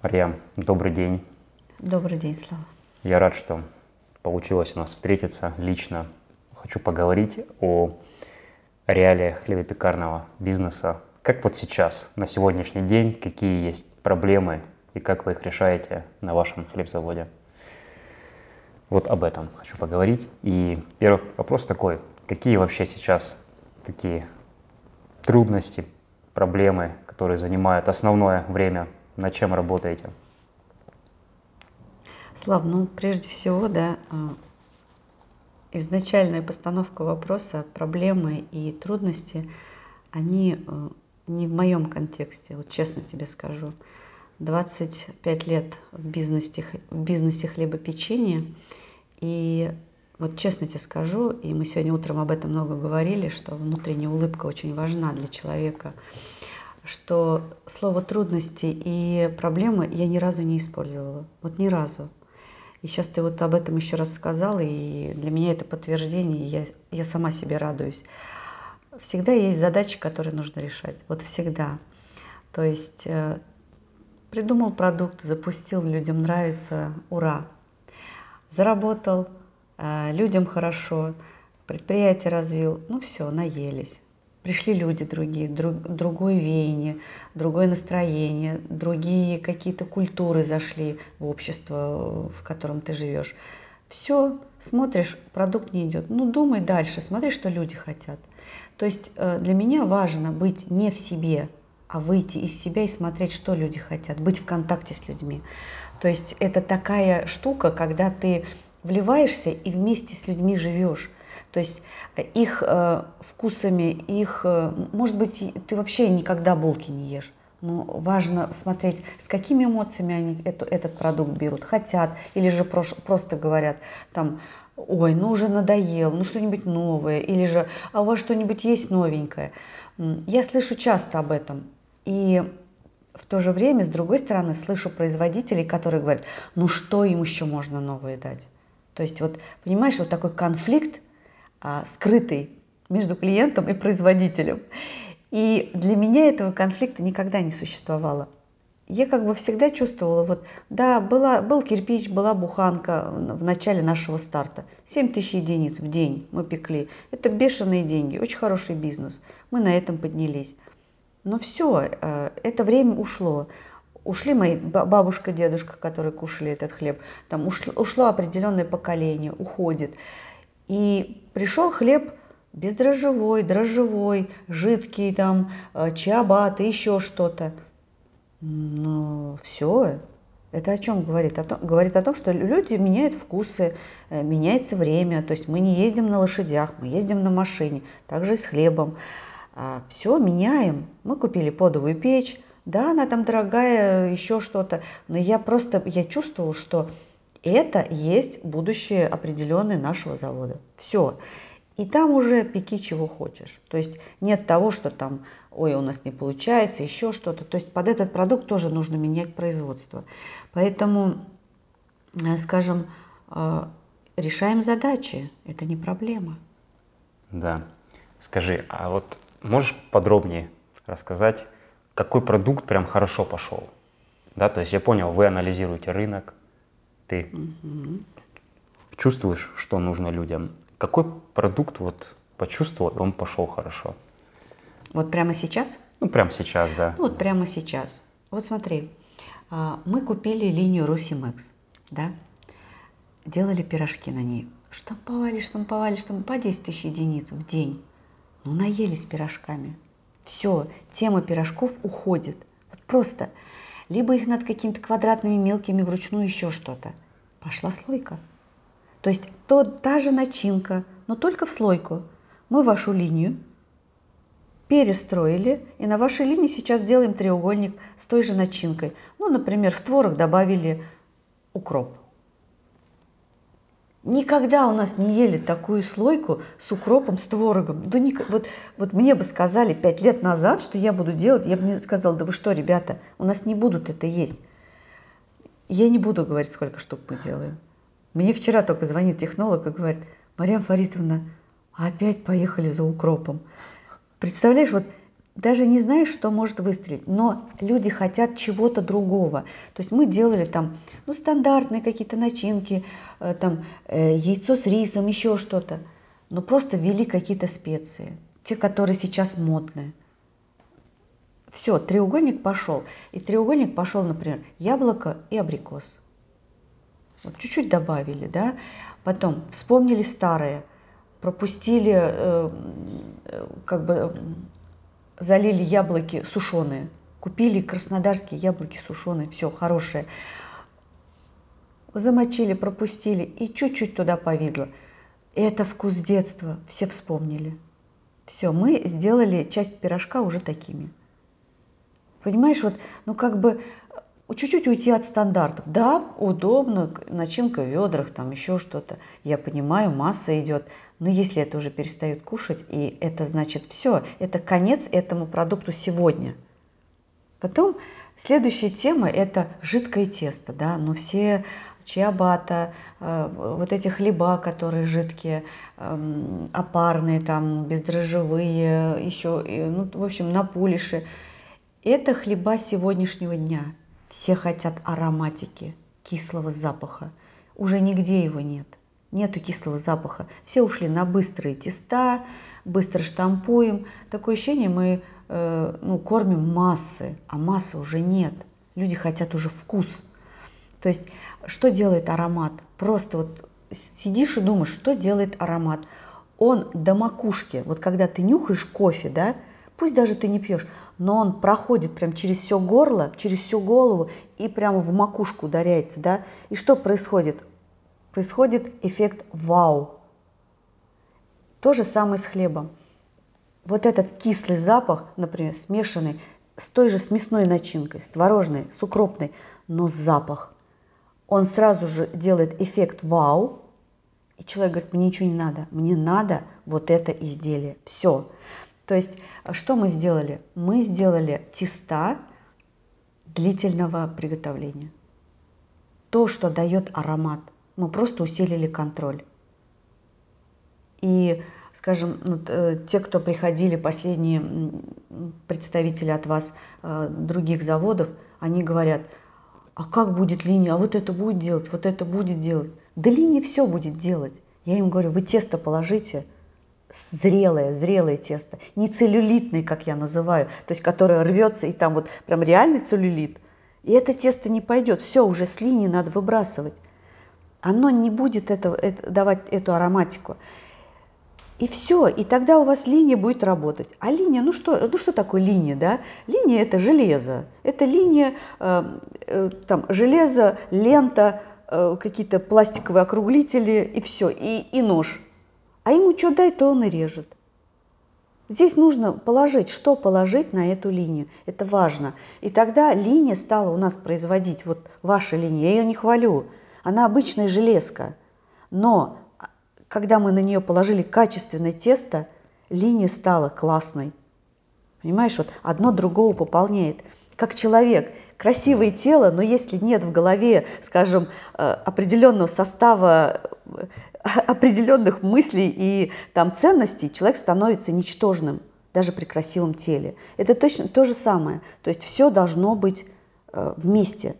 Марьям, добрый день. Добрый день, Слава. Я рад, что получилось у нас встретиться лично. Хочу поговорить о реалиях хлебопекарного бизнеса. Как вот сейчас, на сегодняшний день, какие есть проблемы и как вы их решаете на вашем хлебзаводе? Вот об этом хочу поговорить. И первый вопрос такой. Какие вообще сейчас такие трудности, проблемы, которые занимают основное время над чем работаете? Слав, ну прежде всего, да, а, изначальная постановка вопроса, проблемы и трудности, они э, не в моем контексте, вот честно тебе скажу. 25 лет в бизнесе, в бизнесе хлебопечения, и вот честно тебе скажу, и мы сегодня утром об этом много говорили, что внутренняя улыбка очень важна для человека что слово трудности и проблемы я ни разу не использовала. Вот ни разу. И сейчас ты вот об этом еще раз сказала, и для меня это подтверждение, и я, я сама себе радуюсь. Всегда есть задачи, которые нужно решать. Вот всегда. То есть э, придумал продукт, запустил, людям нравится, ура. Заработал, э, людям хорошо, предприятие развил, ну все, наелись пришли люди другие, друг, другое веяние, другое настроение, другие какие-то культуры зашли в общество, в котором ты живешь. Все, смотришь, продукт не идет. Ну, думай дальше, смотри, что люди хотят. То есть э, для меня важно быть не в себе, а выйти из себя и смотреть, что люди хотят, быть в контакте с людьми. То есть это такая штука, когда ты вливаешься и вместе с людьми живешь. То есть э, их э, вкусами, их, э, может быть, ты вообще никогда булки не ешь. Но важно смотреть, с какими эмоциями они эту, этот продукт берут, хотят, или же прош, просто говорят, там, ой, ну уже надоел, ну что-нибудь новое, или же, а у вас что-нибудь есть новенькое. Я слышу часто об этом. И в то же время, с другой стороны, слышу производителей, которые говорят, ну что им еще можно новое дать? То есть вот, понимаешь, вот такой конфликт а, скрытый между клиентом и производителем. И для меня этого конфликта никогда не существовало. Я как бы всегда чувствовала, вот, да, была, был кирпич, была буханка в начале нашего старта. 7 тысяч единиц в день мы пекли. Это бешеные деньги, очень хороший бизнес. Мы на этом поднялись. Но все, э, это время ушло. Ушли мои бабушка, дедушка, которые кушали этот хлеб. Там ушло, ушло определенное поколение, уходит. И пришел хлеб бездрожжевой, дрожжевой, жидкий, там, э, чиабат и еще что-то. Ну, все. Это о чем говорит? О том, говорит о том, что люди меняют вкусы, э, меняется время. То есть мы не ездим на лошадях, мы ездим на машине. Также и с хлебом. А, все меняем. Мы купили подовую печь. Да, она там дорогая, еще что-то. Но я просто, я чувствовала, что это есть будущее определенное нашего завода. Все. И там уже пеки чего хочешь. То есть нет того, что там, ой, у нас не получается, еще что-то. То есть под этот продукт тоже нужно менять производство. Поэтому, э, скажем, э, решаем задачи. Это не проблема. Да. Скажи, а вот можешь подробнее рассказать, какой продукт прям хорошо пошел? Да, то есть я понял, вы анализируете рынок, ты угу. чувствуешь, что нужно людям. Какой продукт вот почувствовал, и он пошел хорошо? Вот прямо сейчас? Ну, прямо сейчас, да. Ну, вот прямо сейчас. Вот смотри, а, мы купили линию Росимекс, да, делали пирожки на ней. Штамповали, штамповали, штамповали, по 10 тысяч единиц в день. Ну, наелись пирожками. Все, тема пирожков уходит. Вот просто либо их над какими-то квадратными мелкими вручную еще что-то. Пошла слойка. То есть то, та же начинка, но только в слойку. Мы вашу линию перестроили, и на вашей линии сейчас делаем треугольник с той же начинкой. Ну, например, в творог добавили укроп. Никогда у нас не ели такую слойку с укропом, с творогом. Да не, вот, вот мне бы сказали пять лет назад, что я буду делать, я бы не сказала, да вы что, ребята, у нас не будут это есть. Я не буду говорить, сколько штук мы делаем. Мне вчера только звонит технолог и говорит, Мария Фаритовна, опять поехали за укропом. Представляешь, вот даже не знаешь, что может выстрелить, но люди хотят чего-то другого. То есть мы делали там, ну, стандартные какие-то начинки, э, там, э, яйцо с рисом, еще что-то. Но просто ввели какие-то специи, те, которые сейчас модные. Все, треугольник пошел. И треугольник пошел, например, яблоко и абрикос. Вот чуть-чуть добавили, да. Потом вспомнили старые, пропустили, э, как бы залили яблоки сушеные. Купили краснодарские яблоки сушеные, все, хорошее. Замочили, пропустили и чуть-чуть туда повидло. Это вкус детства, все вспомнили. Все, мы сделали часть пирожка уже такими. Понимаешь, вот, ну как бы чуть-чуть уйти от стандартов. Да, удобно, начинка в ведрах, там еще что-то. Я понимаю, масса идет. Но если это уже перестают кушать, и это значит все, это конец этому продукту сегодня. Потом следующая тема – это жидкое тесто. Да? Но все чиабата, э, вот эти хлеба, которые жидкие, эм, опарные, там, бездрожжевые, еще, ну, в общем, на пулиши. Это хлеба сегодняшнего дня. Все хотят ароматики, кислого запаха. Уже нигде его нет нету кислого запаха. Все ушли на быстрые теста, быстро штампуем. Такое ощущение, мы э, ну, кормим массы, а массы уже нет. Люди хотят уже вкус. То есть, что делает аромат? Просто вот сидишь и думаешь, что делает аромат? Он до макушки, вот когда ты нюхаешь кофе, да, пусть даже ты не пьешь, но он проходит прям через все горло, через всю голову и прямо в макушку ударяется, да. И что происходит? происходит эффект вау. То же самое с хлебом. Вот этот кислый запах, например, смешанный с той же с мясной начинкой, с творожной, с укропной, но запах, он сразу же делает эффект вау, и человек говорит, мне ничего не надо, мне надо вот это изделие. Все. То есть, что мы сделали? Мы сделали теста длительного приготовления. То, что дает аромат – мы просто усилили контроль. И, скажем, ну, э, те, кто приходили, последние представители от вас э, других заводов, они говорят, а как будет линия, а вот это будет делать, вот это будет делать. Да линия все будет делать. Я им говорю, вы тесто положите, зрелое, зрелое тесто, не целлюлитное, как я называю, то есть которое рвется и там вот прям реальный целлюлит. И это тесто не пойдет, все, уже с линии надо выбрасывать оно не будет это, это, давать эту ароматику. И все, и тогда у вас линия будет работать. А линия, ну что, ну что такое линия, да? Линия – это железо. Это линия, э, э, там, железо, лента, э, какие-то пластиковые округлители и все, и, и нож. А ему что дай, то он и режет. Здесь нужно положить, что положить на эту линию. Это важно. И тогда линия стала у нас производить, вот ваша линия, я ее не хвалю, она обычная железка, но когда мы на нее положили качественное тесто, линия стала классной. Понимаешь, вот одно другого пополняет. Как человек, красивое тело, но если нет в голове, скажем, э, определенного состава, э, определенных мыслей и там ценностей, человек становится ничтожным даже при красивом теле. Это точно то же самое. То есть все должно быть э, вместе.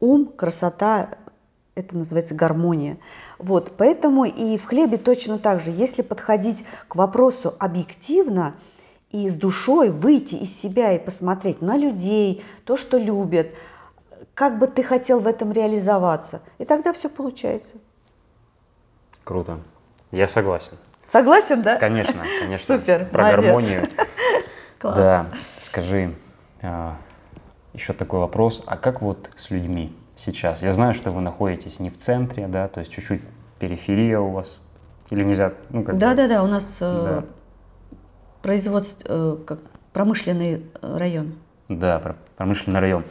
Ум, красота, это называется гармония. Вот, поэтому и в хлебе точно так же. Если подходить к вопросу объективно и с душой выйти из себя и посмотреть на людей, то, что любят, как бы ты хотел в этом реализоваться, и тогда все получается. Круто. Я согласен. Согласен, да? Конечно, конечно. Супер, Про молодец. гармонию. Класс. Да, скажи, а, еще такой вопрос, а как вот с людьми? сейчас? Я знаю, что вы находитесь не в центре, да, то есть чуть-чуть периферия у вас. Или нельзя, ну как Да, да, да, у нас э, да. производство, э, как промышленный район. Да, промышленный район.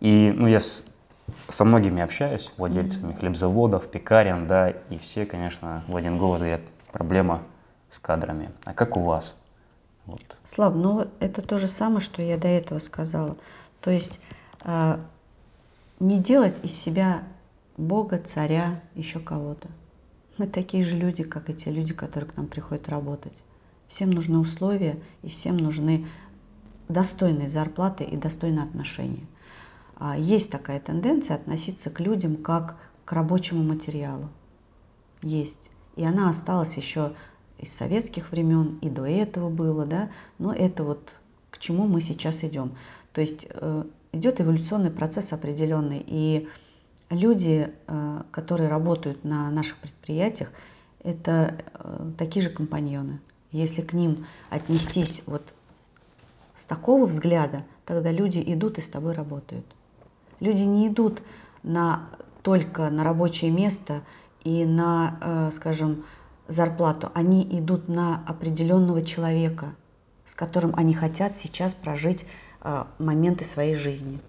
И, ну, я с, со многими общаюсь, владельцами хлебзаводов, пекарен, да, и все, конечно, в один голос говорят, проблема с кадрами. А как у вас? Вот. Слав, ну это то же самое, что я до этого сказала. То есть а, не делать из себя Бога, царя, еще кого-то. Мы такие же люди, как и те люди, которые к нам приходят работать. Всем нужны условия, и всем нужны достойной зарплаты и достойное отношение. А есть такая тенденция относиться к людям как к рабочему материалу. Есть. И она осталась еще из советских времен, и до этого было, да, но это вот к чему мы сейчас идем. То есть э, идет эволюционный процесс определенный, и люди, э, которые работают на наших предприятиях, это э, такие же компаньоны. Если к ним отнестись вот с такого взгляда, тогда люди идут и с тобой работают. Люди не идут на, только на рабочее место и на, э, скажем, зарплату. Они идут на определенного человека, с которым они хотят сейчас прожить э, моменты своей жизни.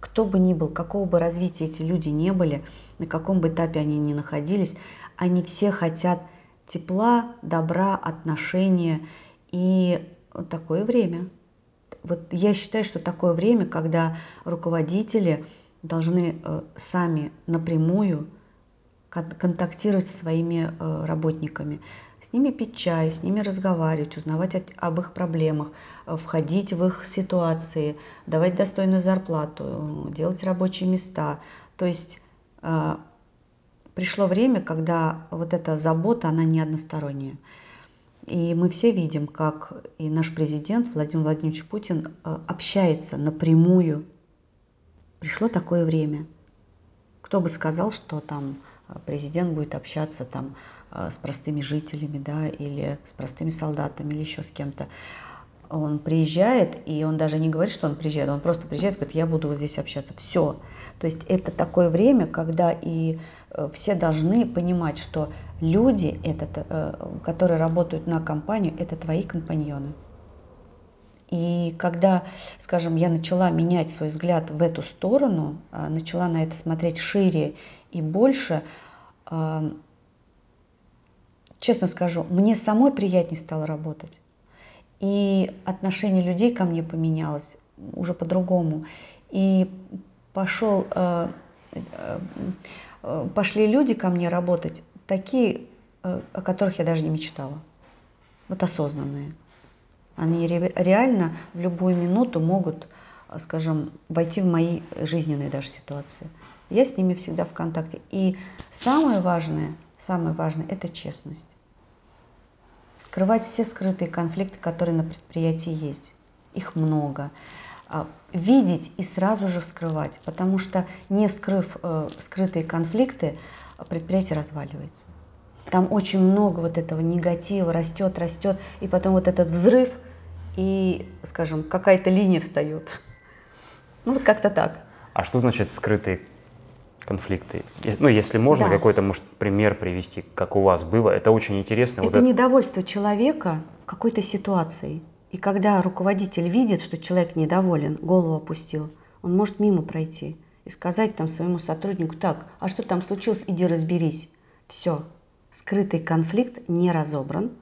Кто бы ни был, какого бы развития эти люди не были, на каком бы этапе они ни находились, они все хотят тепла, добра, отношения и такое время. Вот я считаю, что такое время, когда руководители должны э, сами напрямую контактировать со своими э, работниками, с ними пить чай, с ними разговаривать, узнавать об их проблемах, э, входить в их ситуации, давать достойную зарплату, делать рабочие места. То есть пришло время, когда вот эта забота, она не односторонняя. И мы все видим, как и наш президент Владимир Владимирович Путин э, общается напрямую. Пришло такое время. Кто бы сказал, что там э, президент будет общаться там э, с простыми жителями, да, или с простыми солдатами, или еще с кем-то. Он приезжает, и он даже не говорит, что он приезжает, он просто приезжает и говорит, я буду вот здесь общаться. Все. То есть это такое время, когда и все должны понимать, что люди, этот, э, которые работают на компанию, это твои компаньоны. И когда, скажем, я начала менять свой взгляд в эту сторону, а, начала на это смотреть шире и больше, честно скажу, мне самой приятнее стало работать. И отношение людей ко мне поменялось уже по-другому. И пошел, э, э, пошли люди ко мне работать такие, э, о которых я даже не мечтала. Вот осознанные. Они реально в любую минуту могут, э, скажем, войти в мои жизненные даже ситуации. Я с ними всегда в контакте. И самое важное, самое важное – это честность. Скрывать все скрытые конфликты, которые на предприятии есть. Их много. А, видеть и сразу же вскрывать, потому что не вскрыв э, скрытые конфликты, предприятие разваливается. Там очень много вот этого негатива растет, растет, и потом вот этот взрыв, и, скажем, какая-то линия встает. Ну, вот как-то так. А что значит скрытые конфликты? Ну, если можно, да. какой-то, может, пример привести, как у вас было. Это очень интересно. Это вот недовольство это... человека какой-то ситуацией. И когда руководитель видит, что человек недоволен, голову опустил, он может мимо пройти и сказать там своему сотруднику, так, а что там случилось, иди разберись. Все, скрытый конфликт не разобран,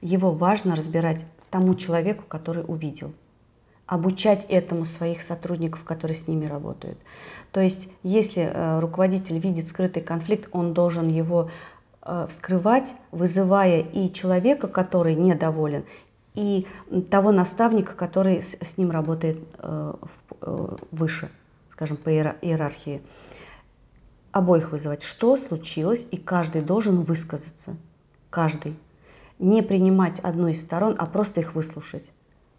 его важно разбирать тому человеку, который увидел. Обучать этому своих сотрудников, которые с ними работают. То есть, если э, руководитель видит скрытый конфликт, он должен его э, вскрывать, вызывая и человека, который недоволен, и того наставника, который с, с ним работает э, в, э, выше скажем, по иерархии, обоих вызывать, что случилось, и каждый должен высказаться. Каждый. Не принимать одну из сторон, а просто их выслушать.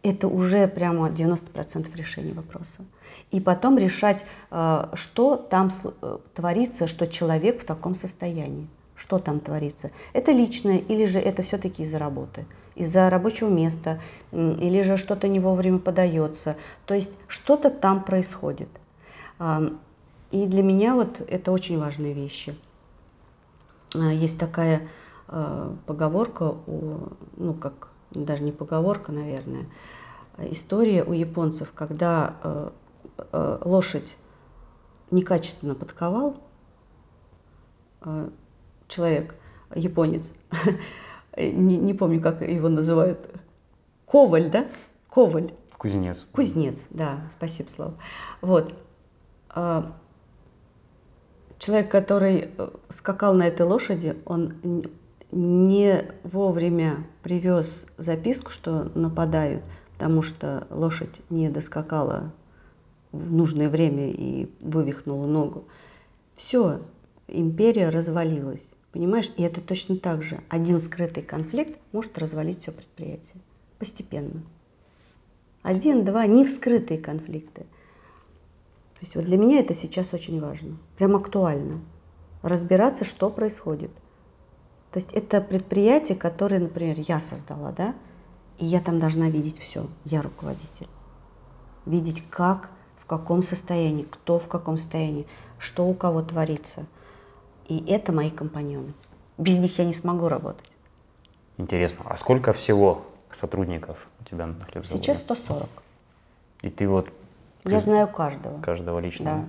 Это уже прямо 90% решения вопроса. И потом решать, э, что там э, творится, что человек в таком состоянии. Что там творится. Это личное или же это все-таки из-за работы из-за рабочего места, или же что-то не вовремя подается. То есть что-то там происходит. И для меня вот это очень важные вещи. А, есть такая поговорка, ну как, даже не поговорка, наверное, а история у японцев, когда лошадь некачественно подковал, человек, японец, не, не помню, как его называют, коваль, да? Коваль. Кузнец. Кузнец, да, спасибо, Слава. Вот. А, человек, который э, скакал на этой лошади, он не вовремя привез записку, что нападают, потому что лошадь не доскакала в нужное время и вывихнула ногу. Все, империя развалилась. Понимаешь? И это точно так же. Один скрытый конфликт может развалить все предприятие. Постепенно. Один, два, не вскрытые конфликты. То есть вот для меня это сейчас очень важно. Прям актуально. Разбираться, что происходит. То есть это предприятие, которое, например, я создала, да, и я там должна видеть все. Я руководитель. Видеть, как, в каком состоянии, кто в каком состоянии, что у кого творится – и это мои компаньоны. Без них я не смогу работать. Интересно. А сколько всего сотрудников у тебя на хлебзаводе? Сейчас 140. И ты вот... Я знаю каждого. Каждого лично? Да.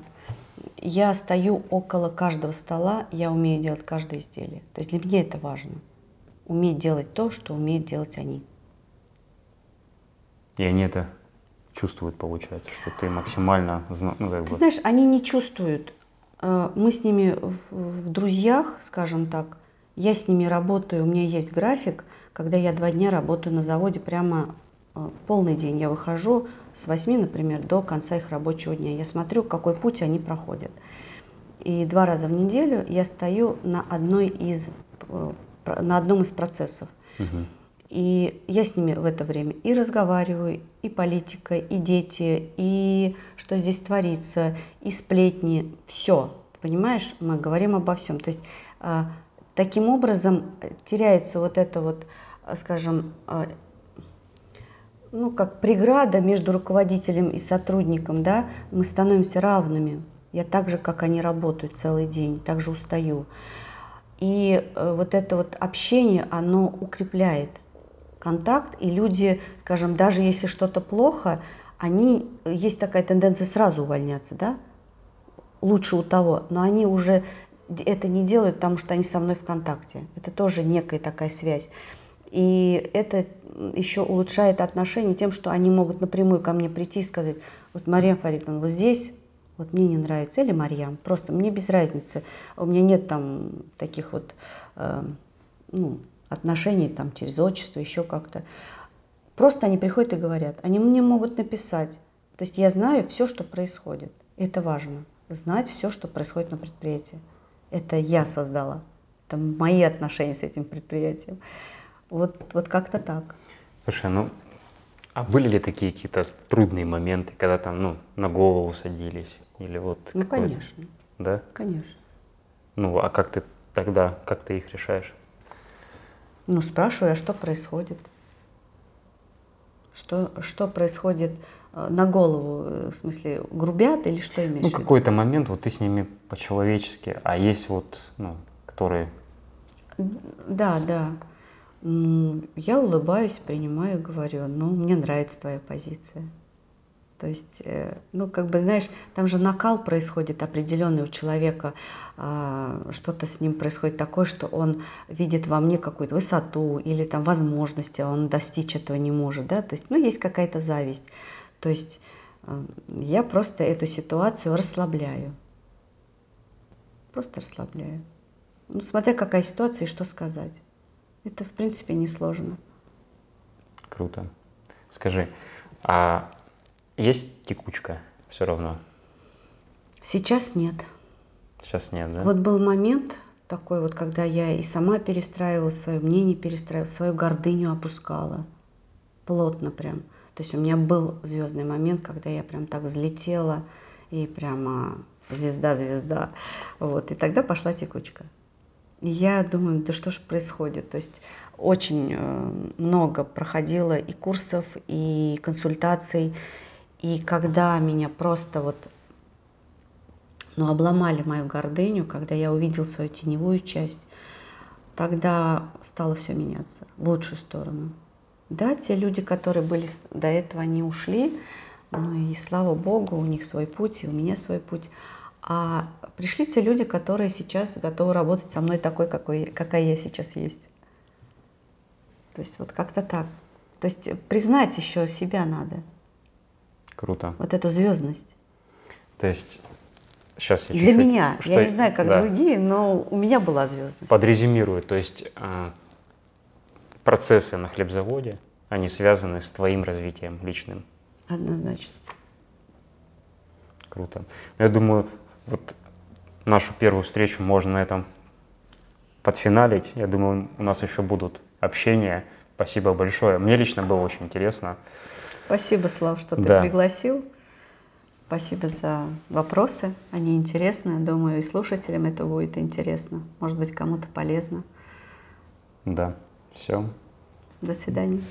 Я стою около каждого стола, я умею делать каждое изделие. То есть для меня это важно. Уметь делать то, что умеют делать они. И они это чувствуют, получается, что ты максимально... Ну, как ты бы... знаешь, они не чувствуют. Э, мы с ними в друзьях, скажем так, я с ними работаю, у меня есть график, когда я два дня работаю на заводе прямо э, полный день. Я выхожу с 8, например, до конца их рабочего дня. Я смотрю, какой путь они проходят. И два раза в неделю я стою на, одной из, э, на одном из процессов. Угу. И я с ними в это время и разговариваю, и политика, и дети, и что здесь творится, и сплетни, все. Понимаешь, мы говорим обо всем. То есть э, таким образом теряется вот это вот, э, скажем, э, ну, как преграда между руководителем и сотрудником, да, мы становимся равными. Я так же, как они работают целый день, так же устаю. И вот это вот общение, оно укрепляет контакт, и люди, скажем, даже если что-то плохо, они, есть такая тенденция сразу увольняться, да, лучше у того, но они уже это не делают, потому что они со мной в контакте. Это тоже некая такая связь. И это еще улучшает отношения тем, что они могут напрямую ко мне прийти и сказать, вот Мария Фаридовна, вот здесь вот мне не нравится, или Марьям, просто мне без разницы, у меня нет там таких вот, э, ну, отношений там через отчество, еще как-то. Просто они приходят и говорят. Они мне могут написать. То есть я знаю все, что происходит. Это важно. Знать все, что происходит на предприятии. Это я создала. Это мои отношения с этим предприятием. Вот, вот как-то так. Слушай, ну, а были ли такие какие-то трудные моменты, когда там, ну, на голову садились? Или вот ну, конечно. Да? Конечно. Ну, а как ты тогда, как ты их решаешь? Ну, спрашиваю, а что происходит? Что, что происходит э, на голову, в смысле, грубят или что имеешь Ну, какой-то момент, вот ты с ними по-человечески, а есть вот, ну, которые... Да, да. Я улыбаюсь, принимаю, говорю, ну, мне нравится твоя позиция. То есть, э, ну, как бы, знаешь, там же накал происходит определенный у человека, а, что-то с ним происходит такое, что он видит во мне какую-то высоту или там возможности, а он достичь этого не может, да, то есть, ну, есть какая-то зависть. То есть э, я просто эту ситуацию расслабляю. Просто расслабляю. Ну, смотря какая ситуация и что сказать. Это, в принципе, несложно. Круто. Скажи, а есть текучка все равно? Сейчас нет. Сейчас нет, да? Вот был момент такой вот, когда я и сама перестраивала свое мнение, перестраивала, свою гордыню опускала. Плотно прям. То есть у меня был звездный момент, когда я прям так взлетела и прямо звезда-звезда. Вот. И тогда пошла текучка. Я думаю, да что ж происходит? То есть очень э, много проходила и курсов, и консультаций, и когда меня просто вот ну, обломали мою гордыню, когда я увидел свою теневую часть, тогда стало все меняться в лучшую сторону. Да, те люди, которые были до этого, они ушли, ну и слава богу, у них свой путь, и у меня свой путь. А пришли те люди, которые сейчас готовы работать со мной такой, какой, какая я сейчас есть. То есть вот как-то так. То есть признать еще себя надо. Круто. Вот эту звездность. То есть сейчас я Для меня, что... я не знаю, как да. другие, но у меня была звездность. Подрезюмирую, то есть э, процессы на хлебзаводе они связаны с твоим развитием личным. Однозначно. Круто. Я думаю, вот нашу первую встречу можно на этом подфиналить. Я думаю, у нас еще будут общения. Спасибо большое. Мне лично было очень интересно. Спасибо, Слав, что Да. ты пригласил. Спасибо за вопросы. Они интересны. Думаю, и слушателям это будет интересно. Может быть, кому-то полезно. Да, все. До свидания.